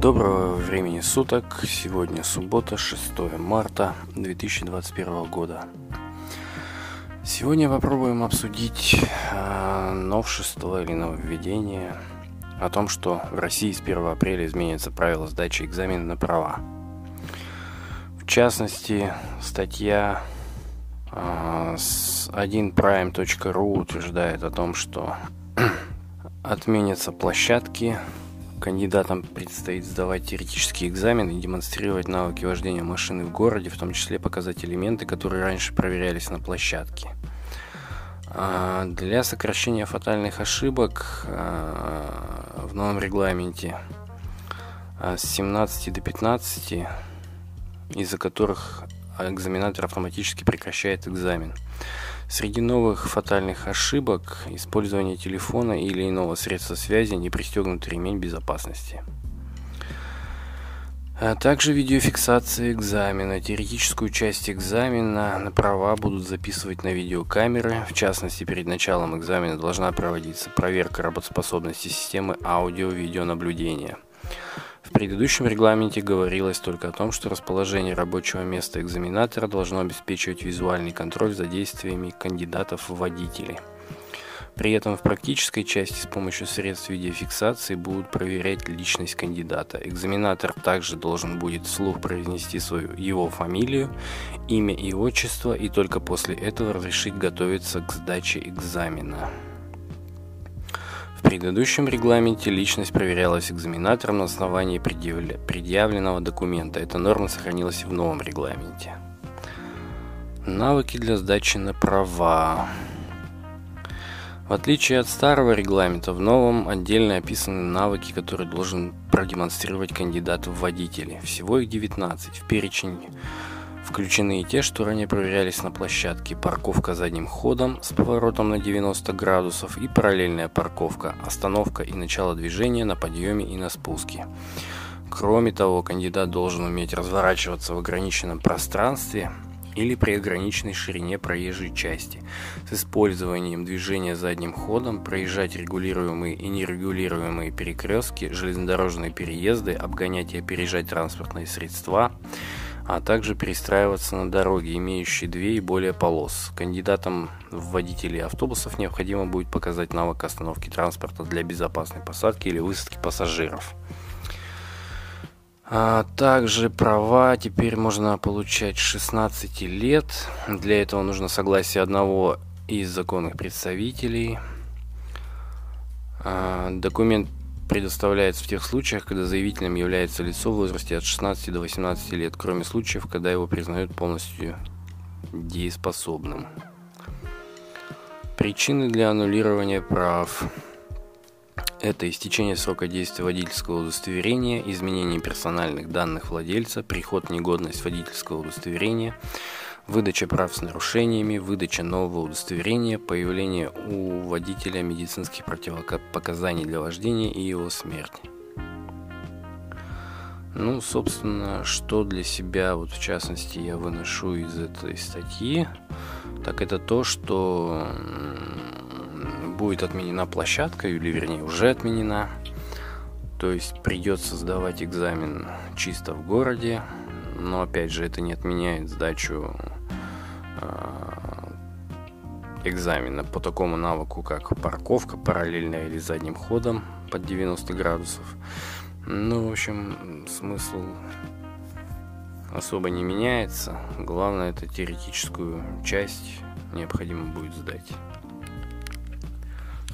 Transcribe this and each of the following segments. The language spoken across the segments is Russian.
Доброго времени суток. Сегодня суббота, 6 марта 2021 года. Сегодня попробуем обсудить э, новшество или нововведение о том, что в России с 1 апреля изменятся правила сдачи экзамена на права. В частности, статья э, с 1prime.ru утверждает о том, что отменятся площадки Кандидатам предстоит сдавать теоретический экзамен и демонстрировать навыки вождения машины в городе, в том числе показать элементы, которые раньше проверялись на площадке. А, для сокращения фатальных ошибок а, в новом регламенте а, с 17 до 15, из-за которых экзаменатор автоматически прекращает экзамен. Среди новых фатальных ошибок – использование телефона или иного средства связи, не пристегнутый ремень безопасности. А также видеофиксация экзамена. Теоретическую часть экзамена на права будут записывать на видеокамеры. В частности, перед началом экзамена должна проводиться проверка работоспособности системы аудио-видеонаблюдения. В предыдущем регламенте говорилось только о том, что расположение рабочего места экзаменатора должно обеспечивать визуальный контроль за действиями кандидатов в водители. При этом в практической части с помощью средств видеофиксации будут проверять личность кандидата. Экзаменатор также должен будет вслух произнести свою его фамилию, имя и отчество, и только после этого разрешить готовиться к сдаче экзамена. Предыдущем регламенте личность проверялась экзаменатором на основании предъявленного документа. Эта норма сохранилась и в новом регламенте. Навыки для сдачи на права. В отличие от старого регламента, в новом отдельно описаны навыки, которые должен продемонстрировать кандидат в водители. Всего их 19. В перечень Включены и те, что ранее проверялись на площадке. Парковка задним ходом с поворотом на 90 градусов и параллельная парковка, остановка и начало движения на подъеме и на спуске. Кроме того, кандидат должен уметь разворачиваться в ограниченном пространстве или при ограниченной ширине проезжей части с использованием движения задним ходом, проезжать регулируемые и нерегулируемые перекрестки, железнодорожные переезды, обгонять и опережать транспортные средства, а также перестраиваться на дороге, имеющие две и более полос. Кандидатам в водители автобусов необходимо будет показать навык остановки транспорта для безопасной посадки или высадки пассажиров. А также права теперь можно получать 16 лет. Для этого нужно согласие одного из законных представителей. А, документ предоставляется в тех случаях, когда заявителем является лицо в возрасте от 16 до 18 лет, кроме случаев, когда его признают полностью дееспособным. Причины для аннулирования прав. Это истечение срока действия водительского удостоверения, изменение персональных данных владельца, приход в негодность водительского удостоверения, выдача прав с нарушениями, выдача нового удостоверения, появление у водителя медицинских противопоказаний для вождения и его смерть. Ну, собственно, что для себя, вот в частности, я выношу из этой статьи, так это то, что будет отменена площадка, или вернее уже отменена. То есть придется сдавать экзамен чисто в городе, но опять же это не отменяет сдачу э, экзамена по такому навыку, как парковка параллельная или задним ходом под 90 градусов. Ну, в общем, смысл особо не меняется. Главное, это теоретическую часть необходимо будет сдать.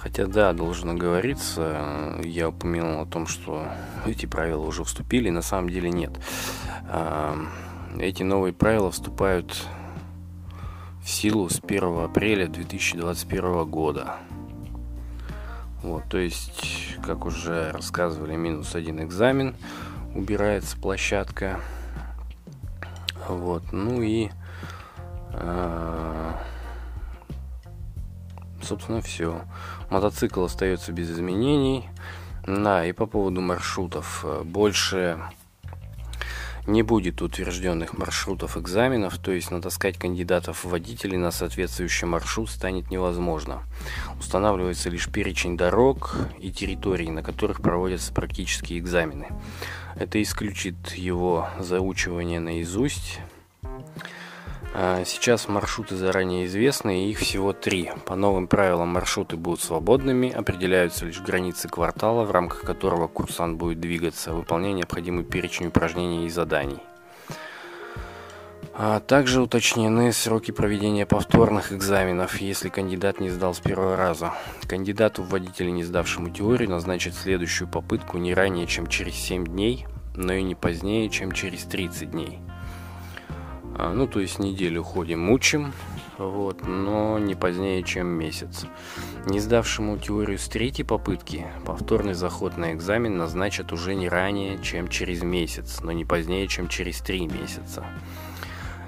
Хотя да, должно говориться, я упомянул о том, что эти правила уже вступили, на самом деле нет. Эти новые правила вступают в силу с 1 апреля 2021 года. Вот, то есть, как уже рассказывали, минус один экзамен, убирается площадка. Вот, ну и, э, собственно, все. Мотоцикл остается без изменений. Да, и по поводу маршрутов. Больше Не будет утвержденных маршрутов экзаменов, то есть натаскать кандидатов в водителей на соответствующий маршрут станет невозможно. Устанавливается лишь перечень дорог и территорий, на которых проводятся практические экзамены. Это исключит его заучивание наизусть, сейчас маршруты заранее известны, их всего три. По новым правилам маршруты будут свободными, определяются лишь границы квартала, в рамках которого курсант будет двигаться, выполняя необходимый перечень упражнений и заданий. А также уточнены сроки проведения повторных экзаменов, если кандидат не сдал с первого раза. Кандидату в водителе, не сдавшему теорию, назначат следующую попытку не ранее, чем через 7 дней, но и не позднее, чем через 30 дней. А, ну, то есть неделю ходим, мучим, вот, но не позднее, чем месяц. Не сдавшему теорию с третьей попытки, повторный заход на экзамен назначат уже не ранее, чем через месяц, но не позднее, чем через три месяца.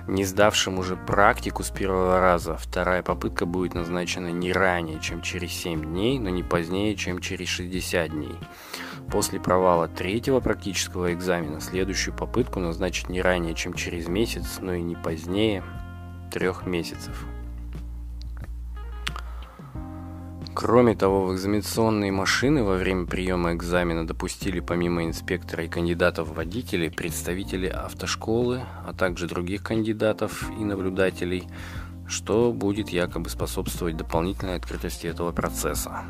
Не сдавшим уже практику с первого раза, вторая попытка будет назначена не ранее, чем через 7 дней, но не позднее, чем через 60 дней. После провала третьего практического экзамена следующую попытку назначить не ранее, чем через месяц, но и не позднее трех месяцев. Кроме того, в экзаменационные машины во время приема экзамена допустили помимо инспектора и кандидатов водителей представители автошколы, а также других кандидатов и наблюдателей, что будет якобы способствовать дополнительной открытости этого процесса.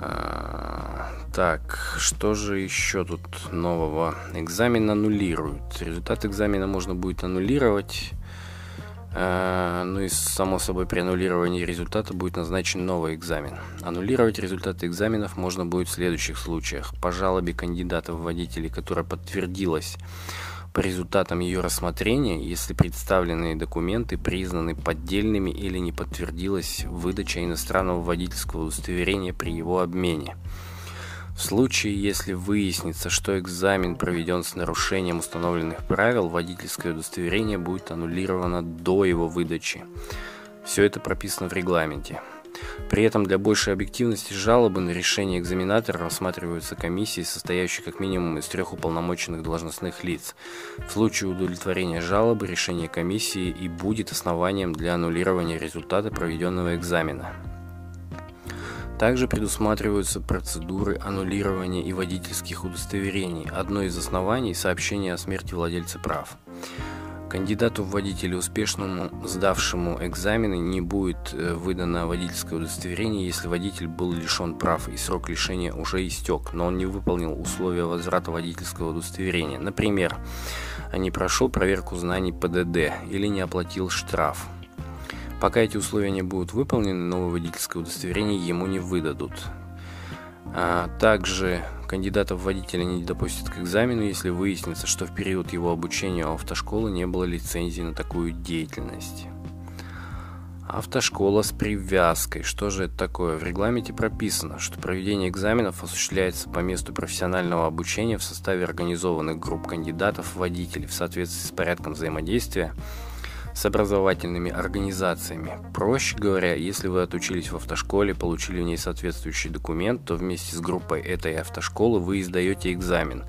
А, так, что же еще тут нового? Экзамен аннулируют. Результат экзамена можно будет аннулировать. А, ну и само собой при аннулировании результата будет назначен новый экзамен. Аннулировать результаты экзаменов можно будет в следующих случаях. По жалобе кандидата в водители, которая подтвердилась по результатам ее рассмотрения, если представленные документы признаны поддельными или не подтвердилась выдача иностранного водительского удостоверения при его обмене. В случае, если выяснится, что экзамен проведен с нарушением установленных правил, водительское удостоверение будет аннулировано до его выдачи. Все это прописано в регламенте. При этом для большей объективности жалобы на решение экзаменатора рассматриваются комиссией, состоящей как минимум из трех уполномоченных должностных лиц. В случае удовлетворения жалобы решение комиссии и будет основанием для аннулирования результата проведенного экзамена. Также предусматриваются процедуры аннулирования и водительских удостоверений. Одно из оснований – сообщение о смерти владельца прав. Кандидату в водители, успешному сдавшему экзамены, не будет э, выдано водительское удостоверение, если водитель был лишен прав и срок лишения уже истек, но он не выполнил условия возврата водительского удостоверения. Например, не прошел проверку знаний ПДД или не оплатил штраф. Пока эти условия не будут выполнены, новое водительское удостоверение ему не выдадут. А также кандидата в водителя не допустят к экзамену, если выяснится, что в период его обучения у автошколы не было лицензии на такую деятельность. Автошкола с привязкой. Что же это такое? В регламенте прописано, что проведение экзаменов осуществляется по месту профессионального обучения в составе организованных групп кандидатов в водители в соответствии с порядком взаимодействия с образовательными организациями. Проще говоря, если вы отучились в автошколе, получили в ней соответствующий документ, то вместе с группой этой автошколы вы издаете экзамен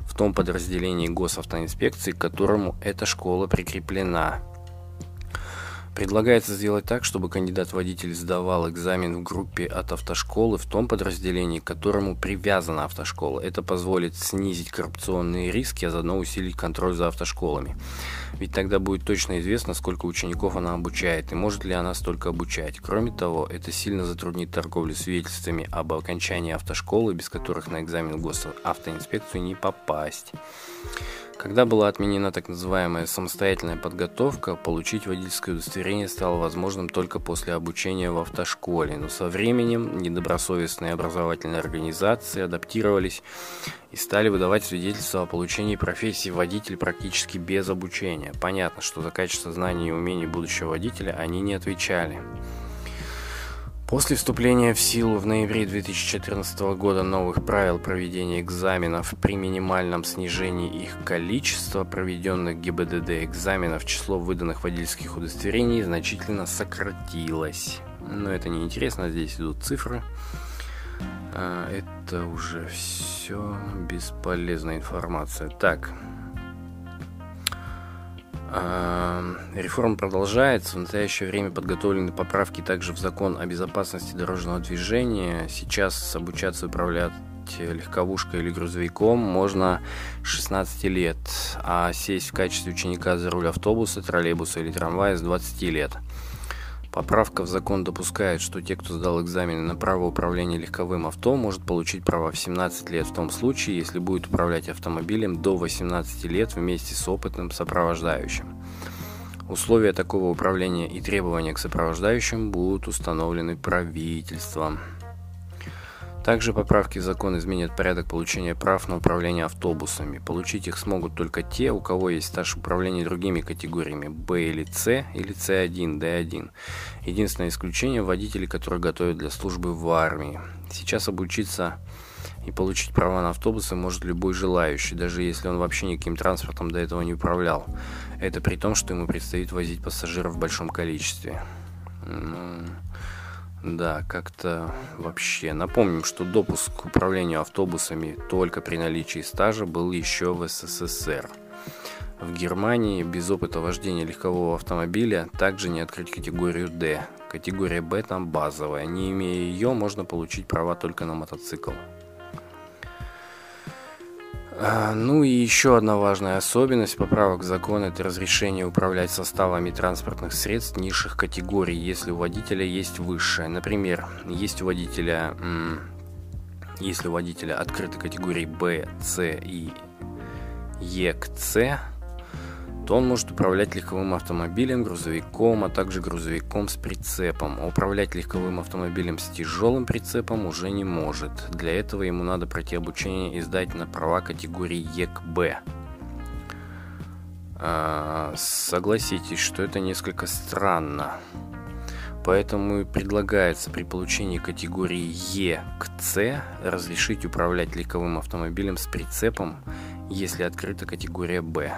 в том подразделении госавтоинспекции, к которому эта школа прикреплена. Предлагается сделать так, чтобы кандидат-водитель сдавал экзамен в группе от автошколы в том подразделении, к которому привязана автошкола. Это позволит снизить коррупционные риски, а заодно усилить контроль за автошколами. Ведь тогда будет точно известно, сколько учеников она обучает и может ли она столько обучать. Кроме того, это сильно затруднит торговлю свидетельствами об окончании автошколы, без которых на экзамен в госавтоинспекцию не попасть. Когда была отменена так называемая самостоятельная подготовка, получить водительское удостоверение стало возможным только после обучения в автошколе, но со временем недобросовестные образовательные организации адаптировались и стали выдавать свидетельства о получении профессии водитель практически без обучения. Понятно, что за качество знаний и умений будущего водителя они не отвечали. После вступления в силу в ноябре 2014 года новых правил проведения экзаменов при минимальном снижении их количества проведенных ГИБДД экзаменов число выданных водительских удостоверений значительно сократилось. Но это не интересно, здесь идут цифры. А, это уже все бесполезная информация. Так. А, реформа продолжается. В настоящее время подготовлены поправки также в закон о безопасности дорожного движения. Сейчас обучаться управлять легковушкой или грузовиком можно 16 лет, а сесть в качестве ученика за руль автобуса, троллейбуса или трамвая с 20 лет – Поправка в закон допускает, что те, кто сдал экзамены на право управления легковым авто, может получить право в 17 лет в том случае, если будет управлять автомобилем до 18 лет вместе с опытным сопровождающим. Условия такого управления и требования к сопровождающим будут установлены правительством. Также поправки в закон изменят порядок получения прав на управление автобусами. Получить их смогут только те, у кого есть стаж управления другими категориями Б или С или С1, Д1. Единственное исключение – водители, которые готовят для службы в армии. Сейчас обучиться и получить права на автобусы может любой желающий, даже если он вообще никаким транспортом до этого не управлял. Это при том, что ему предстоит возить пассажиров в большом количестве. Да, как-то вообще. Напомним, что допуск к управлению автобусами только при наличии стажа был еще в СССР. В Германии без опыта вождения легкового автомобиля также не открыть категорию D. Категория B там базовая. Не имея ее, можно получить права только на мотоцикл. А, ну и еще одна важная особенность поправок закона – это разрешение управлять составами транспортных средств низших категорий, если у водителя есть высшее. Например, есть у водителя, если у водителя открыты категории B, C и E к C, то он может управлять легковым автомобилем, грузовиком, а также грузовиком с прицепом. А управлять легковым автомобилем с тяжелым прицепом уже не может. Для этого ему надо пройти обучение и сдать на права категории ЕКБ. А, согласитесь, что это несколько странно. Поэтому и предлагается при получении категории Е к С разрешить управлять легковым автомобилем с прицепом, если открыта категория Б.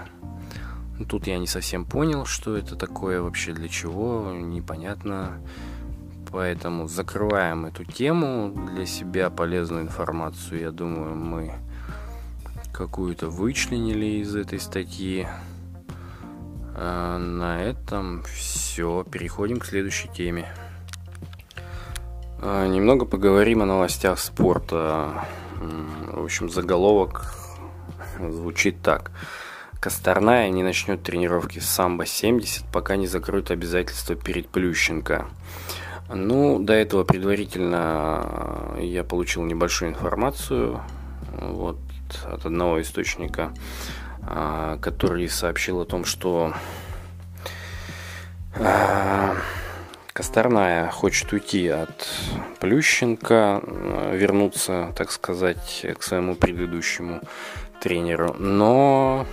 Тут я не совсем понял, что это такое вообще, для чего, непонятно. Поэтому закрываем эту тему. Для себя полезную информацию, я думаю, мы какую-то вычленили из этой статьи. А на этом все. Переходим к следующей теме. А, немного поговорим о новостях спорта. В общем, заголовок звучит так. Косторная не начнет тренировки с самбо-70, пока не закроют обязательства перед Плющенко. Ну, до этого предварительно я получил небольшую информацию вот, от одного источника, а, который сообщил о том, что а, Косторная хочет уйти от Плющенко, вернуться, так сказать, к своему предыдущему тренеру, но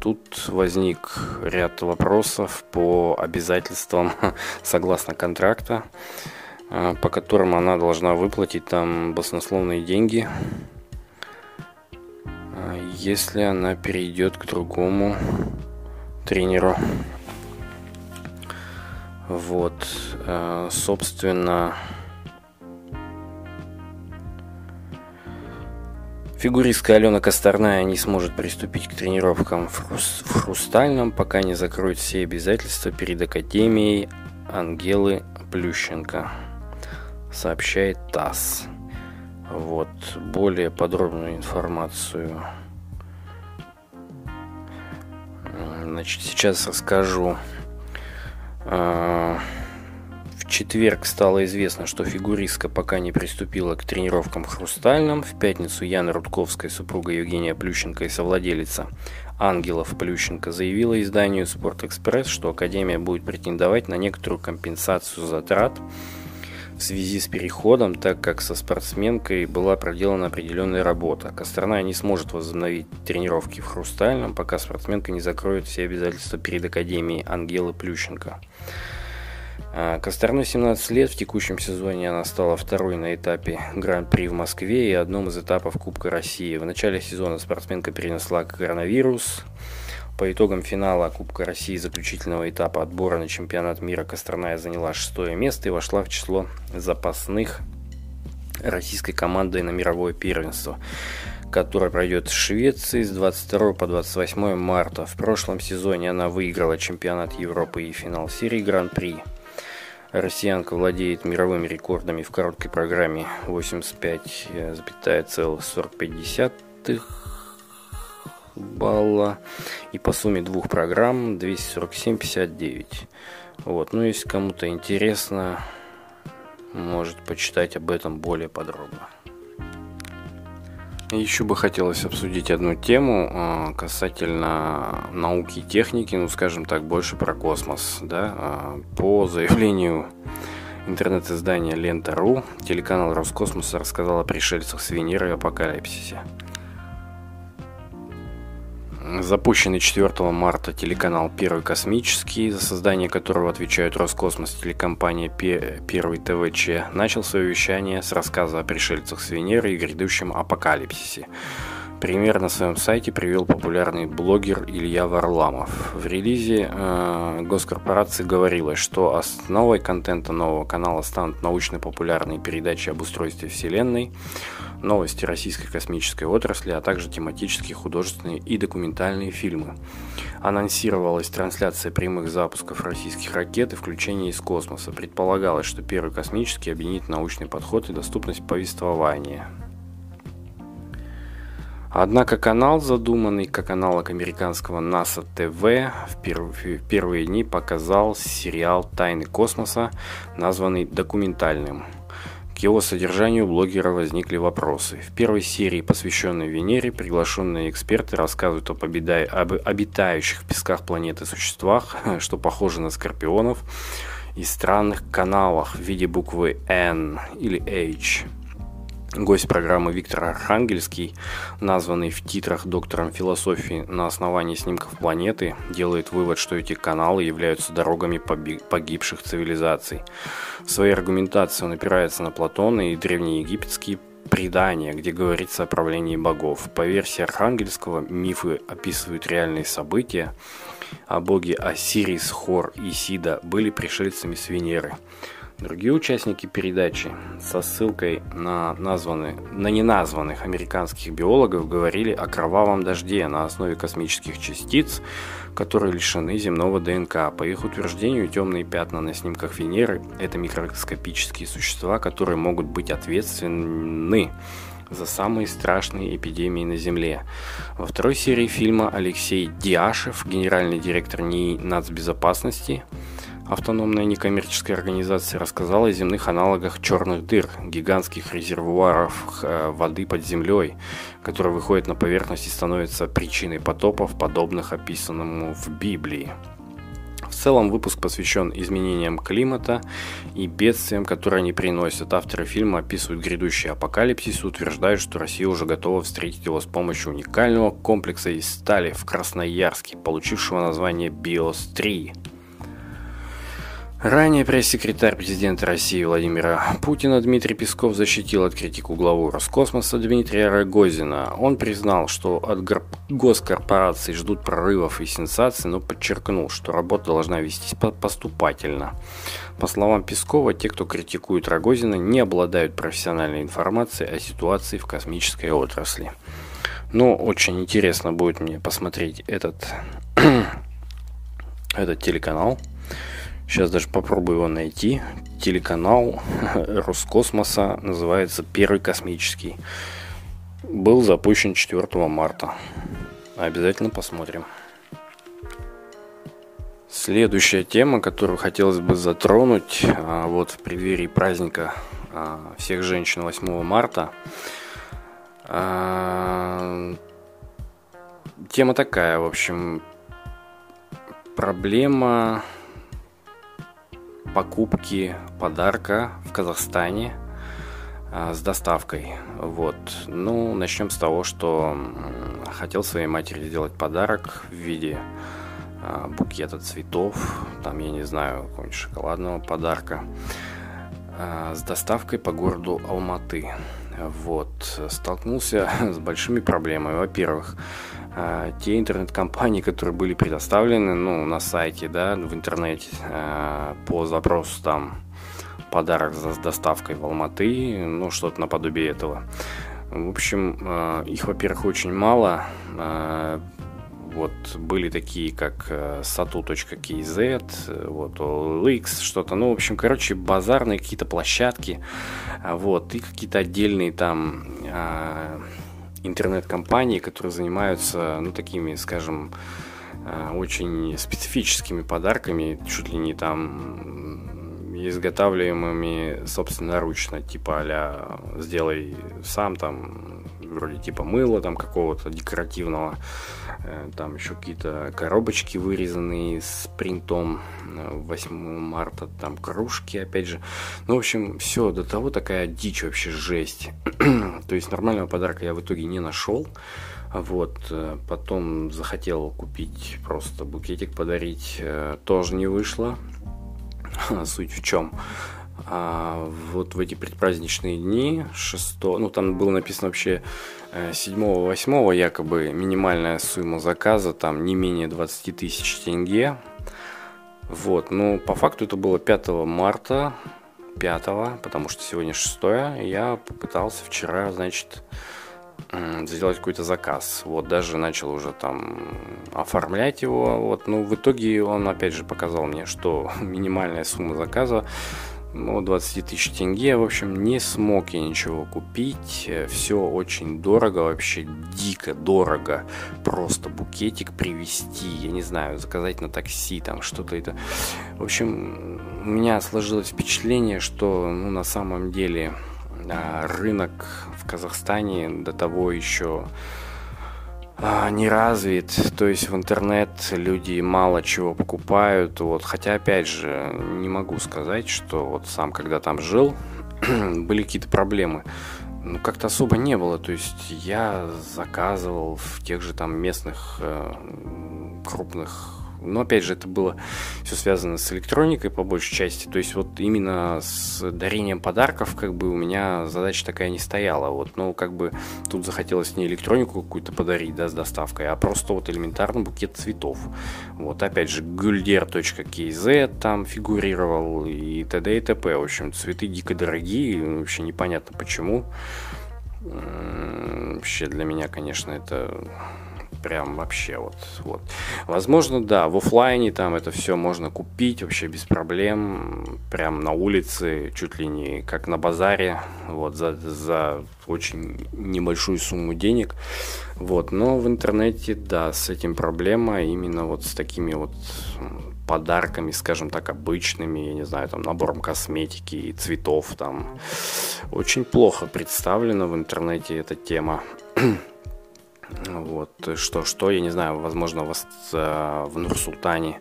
тут возник ряд вопросов по обязательствам согласно контракта, а, по которым она должна выплатить там баснословные деньги, а, если она перейдет к другому тренеру. Вот, собственно, Фигуристка Алена Косторная не сможет приступить к тренировкам в, Хрус в Хрустальном, пока не закроет все обязательства перед Академией Ангелы Плющенко, сообщает ТАСС. Вот, более подробную информацию Значит, сейчас расскажу. Четверг стало известно, что фигуристка пока не приступила к тренировкам в Хрустальном. В пятницу Яна Рудковская, супруга Евгения Плющенко и совладелица Ангелов Плющенко заявила изданию «Спортэкспресс», что Академия будет претендовать на некоторую компенсацию затрат в связи с переходом, так как со спортсменкой была проделана определенная работа. Косторная не сможет возобновить тренировки в Хрустальном, пока спортсменка не закроет все обязательства перед Академией Ангелы Плющенко. А, Косторной 17 лет, в текущем сезоне она стала второй на этапе Гран-при в Москве и одном из этапов Кубка России. В начале сезона спортсменка перенесла коронавирус. По итогам финала Кубка России заключительного этапа отбора на чемпионат мира Косторная заняла шестое место и вошла в число запасных российской командой на мировое первенство, которое пройдет в Швеции с 22 по 28 марта. В прошлом сезоне она выиграла чемпионат Европы и финал серии Гран-при. Россиянка владеет мировыми рекордами в короткой программе 85,45 балла и по сумме двух программ 247,59. Вот, ну если кому-то интересно, может почитать об этом более подробно. Еще бы хотелось обсудить одну тему а, касательно науки и техники, ну скажем так, больше про космос. Да? А, по заявлению интернет-издания Лента.ру, телеканал Роскосмоса рассказал о пришельцах с Венеры и апокалипсисе. Запущенный 4 марта телеканал «Первый космический», за создание которого отвечают Роскосмос телекомпания «Первый ТВЧ», начал свое вещание с рассказа о пришельцах с Венеры и грядущем апокалипсисе. Пример на своем сайте привел популярный блогер Илья Варламов. В релизе э, госкорпорации говорилось, что основой контента нового канала станут научно-популярные передачи об устройстве Вселенной, новости российской космической отрасли, а также тематические, художественные и документальные фильмы. Анонсировалась трансляция прямых запусков российских ракет и включение из космоса. Предполагалось, что первый космический объединит научный подход и доступность повествования. Однако канал, задуманный как аналог американского НАСА ТВ, в, в первые дни показал сериал «Тайны космоса», названный документальным. Его содержанию блогера возникли вопросы. В первой серии, посвященной Венере, приглашенные эксперты рассказывают об, обида... об обитающих в песках планеты существах, что похоже на скорпионов, и странных каналах в виде буквы N или H – Гость программы Виктор Архангельский, названный в титрах доктором философии на основании снимков планеты, делает вывод, что эти каналы являются дорогами погибших цивилизаций. В своей аргументации он опирается на Платона и древнеегипетские предания, где говорится о правлении богов. По версии Архангельского, мифы описывают реальные события, а боги Осирис, Хор и Сида были пришельцами с Венеры – Другие участники передачи со ссылкой на, названные, на неназванных американских биологов говорили о кровавом дожде на основе космических частиц, которые лишены земного ДНК. По их утверждению, темные пятна на снимках Венеры – это микроскопические существа, которые могут быть ответственны за самые страшные эпидемии на Земле. Во второй серии фильма Алексей Диашев, генеральный директор НИИ нацбезопасности, Автономная некоммерческая организация рассказала о земных аналогах черных дыр, гигантских резервуаров э, воды под землей, которые выходят на поверхность и становятся причиной потопов, подобных описанному в Библии. В целом выпуск посвящен изменениям климата и бедствиям, которые они приносят. Авторы фильма описывают грядущий апокалипсис и утверждают, что Россия уже готова встретить его с помощью уникального комплекса из стали в Красноярске, получившего название «Биос-3». Ранее пресс-секретарь президента России Владимира Путина Дмитрий Песков защитил от критику главу Роскосмоса Дмитрия Рогозина. Он признал, что от госкорпораций ждут прорывов и сенсаций, но подчеркнул, что работа должна вестись поступательно. По словам Пескова, те, кто критикует Рогозина, не обладают профессиональной информацией о ситуации в космической отрасли. Но очень интересно будет мне посмотреть этот, этот телеканал. Сейчас даже попробую его найти. Телеканал Роскосмоса называется «Первый космический». Был запущен 4 марта. Обязательно посмотрим. Следующая тема, которую хотелось бы затронуть а, вот в преддверии праздника а, всех женщин 8 марта. А, тема такая, в общем, проблема покупки подарка в Казахстане а, с доставкой. Вот. Ну, начнем с того, что хотел своей матери сделать подарок в виде а, букета цветов, там, я не знаю, какого-нибудь шоколадного подарка а, с доставкой по городу Алматы. Вот. Столкнулся с большими проблемами. Во-первых, а, те интернет-компании, которые были предоставлены ну, на сайте, да, в интернете а, по запросу там подарок с доставкой в Алматы, ну, что-то наподобие этого. В общем, э, их, во-первых, очень мало. Э, вот были такие, как satu.kz, вот OLX, что-то. Ну, в общем, короче, базарные какие-то площадки. Вот, и какие-то отдельные там интернет-компании, которые занимаются, ну, такими, скажем, очень специфическими подарками, чуть ли не там изготавливаемыми собственноручно, типа а сделай сам там вроде типа мыла там какого-то декоративного, э, там еще какие-то коробочки вырезанные с принтом 8 э, марта, там кружки, опять же. Ну, в общем, все, до того такая дичь вообще, жесть. То есть нормального подарка я в итоге не нашел. Вот, э, потом захотел купить просто букетик подарить, тоже не вышло. Суть в чем? А, вот в эти предпраздничные дни, 6, ну там было написано вообще 7-8 э, якобы минимальная сумма заказа, там не менее 20 тысяч тенге. Вот, ну по факту это было 5 марта, 5, потому что сегодня 6, я попытался вчера, значит, сделать какой-то заказ. Вот даже начал уже там оформлять его. Вот, ну, в итоге он опять же показал мне, что минимальная сумма заказа ну, 20 тысяч тенге. В общем, не смог я ничего купить. Все очень дорого, вообще дико дорого. Просто букетик привезти, я не знаю, заказать на такси, там что-то это. В общем, у меня сложилось впечатление, что ну, на самом деле рынок в Казахстане до того еще а, не развит, то есть в интернет люди мало чего покупают, вот, хотя опять же не могу сказать, что вот сам когда там жил, были какие-то проблемы, ну как-то особо не было, то есть я заказывал в тех же там местных э, крупных но опять же, это было все связано с электроникой по большей части. То есть вот именно с дарением подарков как бы у меня задача такая не стояла. Вот, ну, как бы тут захотелось не электронику какую-то подарить, да, с доставкой, а просто вот элементарный букет цветов. Вот, опять же, gulder.kz там фигурировал и т.д. и т.п. В общем, цветы дико дорогие, вообще непонятно почему. Вообще для меня, конечно, это прям вообще вот, вот. Возможно, да, в офлайне там это все можно купить вообще без проблем, прям на улице, чуть ли не как на базаре, вот, за, за очень небольшую сумму денег, вот, но в интернете, да, с этим проблема, именно вот с такими вот подарками, скажем так, обычными, я не знаю, там, набором косметики и цветов, там, очень плохо представлена в интернете эта тема. Вот, что, что, я не знаю, возможно, у вас э, в Нур-Султане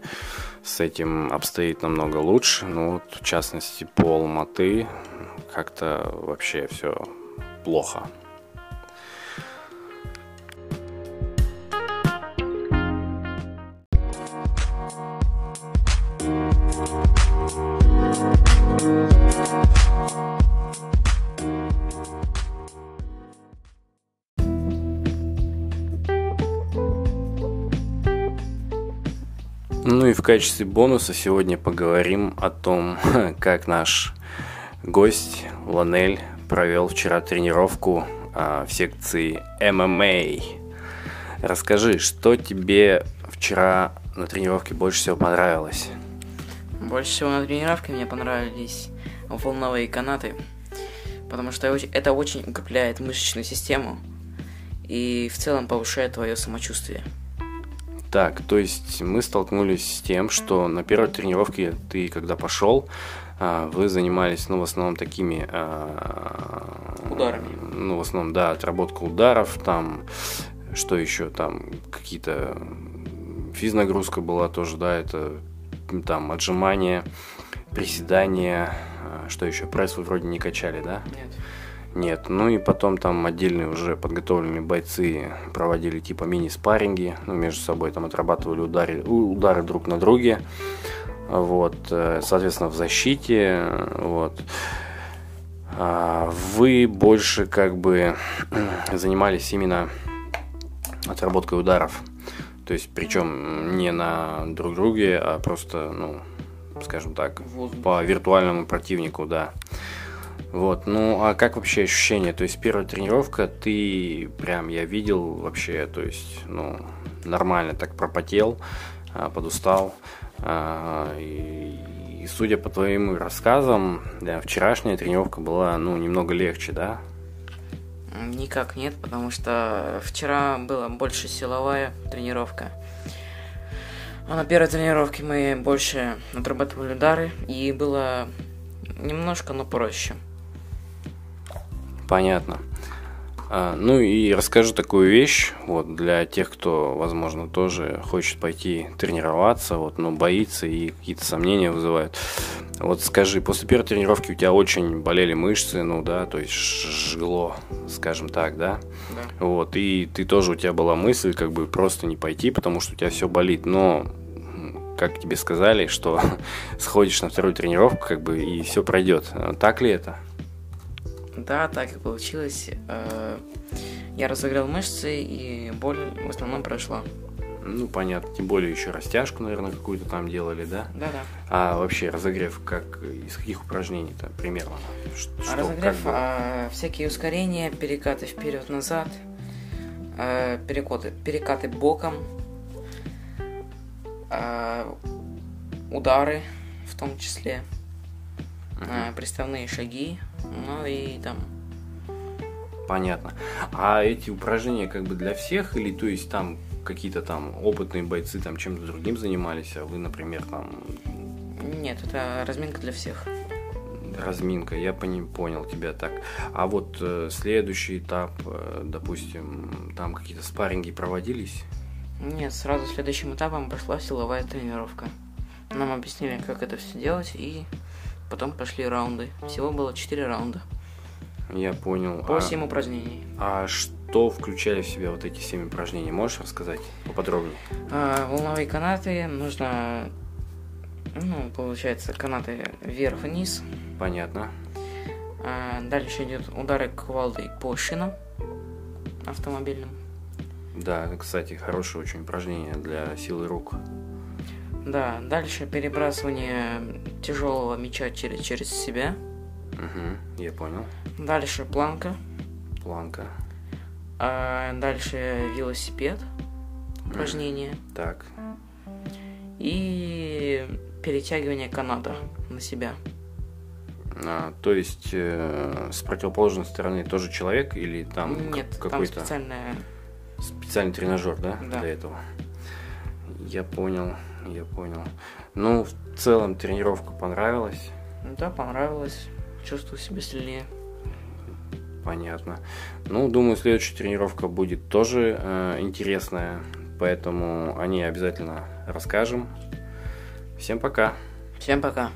с этим обстоит намного лучше, но вот, в частности, по Алматы как-то вообще все плохо. Качестве бонуса сегодня поговорим о том, как наш гость Ланель провел вчера тренировку а, в секции ММА. Расскажи, что тебе вчера на тренировке больше всего понравилось? Больше всего на тренировке мне понравились волновые канаты, потому что это очень укрепляет мышечную систему и в целом повышает твое самочувствие. Так, то есть мы столкнулись с тем, что на первой тренировке ты, когда пошел, а, вы занимались, ну, в основном такими... А, Ударами. Ну, в основном, да, отработка ударов, там, что еще, там, какие-то... Физнагрузка была тоже, да, это там отжимания, приседания, а, что еще, пресс вы вроде не качали, да? Нет. Нет, ну и потом там отдельные уже подготовленные бойцы проводили типа мини-спарринги, ну, между собой там отрабатывали удары, удары друг на друге, вот, э, соответственно, в защите, вот. А вы больше как бы занимались именно отработкой ударов, то есть причем не на друг друге, а просто, ну, скажем так, по виртуальному противнику, да. Вот, ну а как вообще ощущение? То есть первая тренировка, ты прям, я видел вообще, то есть, ну, нормально так пропотел, а, подустал. А, и, и судя по твоим рассказам, да, вчерашняя тренировка была, ну, немного легче, да? Никак нет, потому что вчера была больше силовая тренировка. А на первой тренировке мы больше отрабатывали удары, и было немножко, но проще. Понятно. А, ну и расскажу такую вещь, вот, для тех, кто, возможно, тоже хочет пойти тренироваться, вот, но боится и какие-то сомнения вызывают. Вот скажи, после первой тренировки у тебя очень болели мышцы, ну да, то есть жгло, скажем так, да? Да. Вот, и ты тоже, у тебя была мысль, как бы просто не пойти, потому что у тебя все болит, но как тебе сказали, что сходишь на вторую тренировку, как бы, и все пройдет. Так ли это? Да, так и получилось. Э, Я разогрел мышцы, и боль в основном прошла. Ну, понятно. Тем более еще растяжку, наверное, какую-то там делали, да? Да-да. А вообще разогрев как из каких упражнений-то примерно? А что, разогрев, как а, всякие ускорения, перекаты вперед-назад, а, перекаты, перекаты боком, а, удары в том числе, а, приставные шаги, ну и там Понятно. А эти упражнения как бы для всех или то есть там какие-то там опытные бойцы там чем-то другим занимались, а вы, например, там нет, это разминка для всех. разминка, я пони- понял тебя так. А вот э, следующий этап, э, допустим, там какие-то спарринги проводились? Нет, сразу следующим этапом пошла силовая тренировка. Нам объяснили, как это все делать, и потом пошли раунды. Всего было 4 раунда. Я понял. По А- 7 упражнений. А что включали в себя вот эти семь упражнений? Можешь рассказать поподробнее? А, волновые канаты нужно, ну, получается, канаты вверх-вниз. Понятно. А, дальше идет удары кувалдой по шинам автомобильным. Да, кстати, хорошее очень упражнение для силы рук. Да, дальше перебрасывание тяжелого мяча через, через себя. Угу, я понял. Дальше планка. Планка. А, дальше велосипед. Упражнение. Так. И перетягивание каната на себя. А, то есть э, с противоположной стороны тоже человек или там Нет, к- там какой-то специальная... специальный тренажер, да, Да. для этого? Я понял, я понял. Ну, в целом тренировка понравилась. Да, понравилось. Чувствую себя сильнее. Понятно. Ну, думаю, следующая тренировка будет тоже э, интересная, поэтому о ней обязательно расскажем. Всем пока. Всем пока.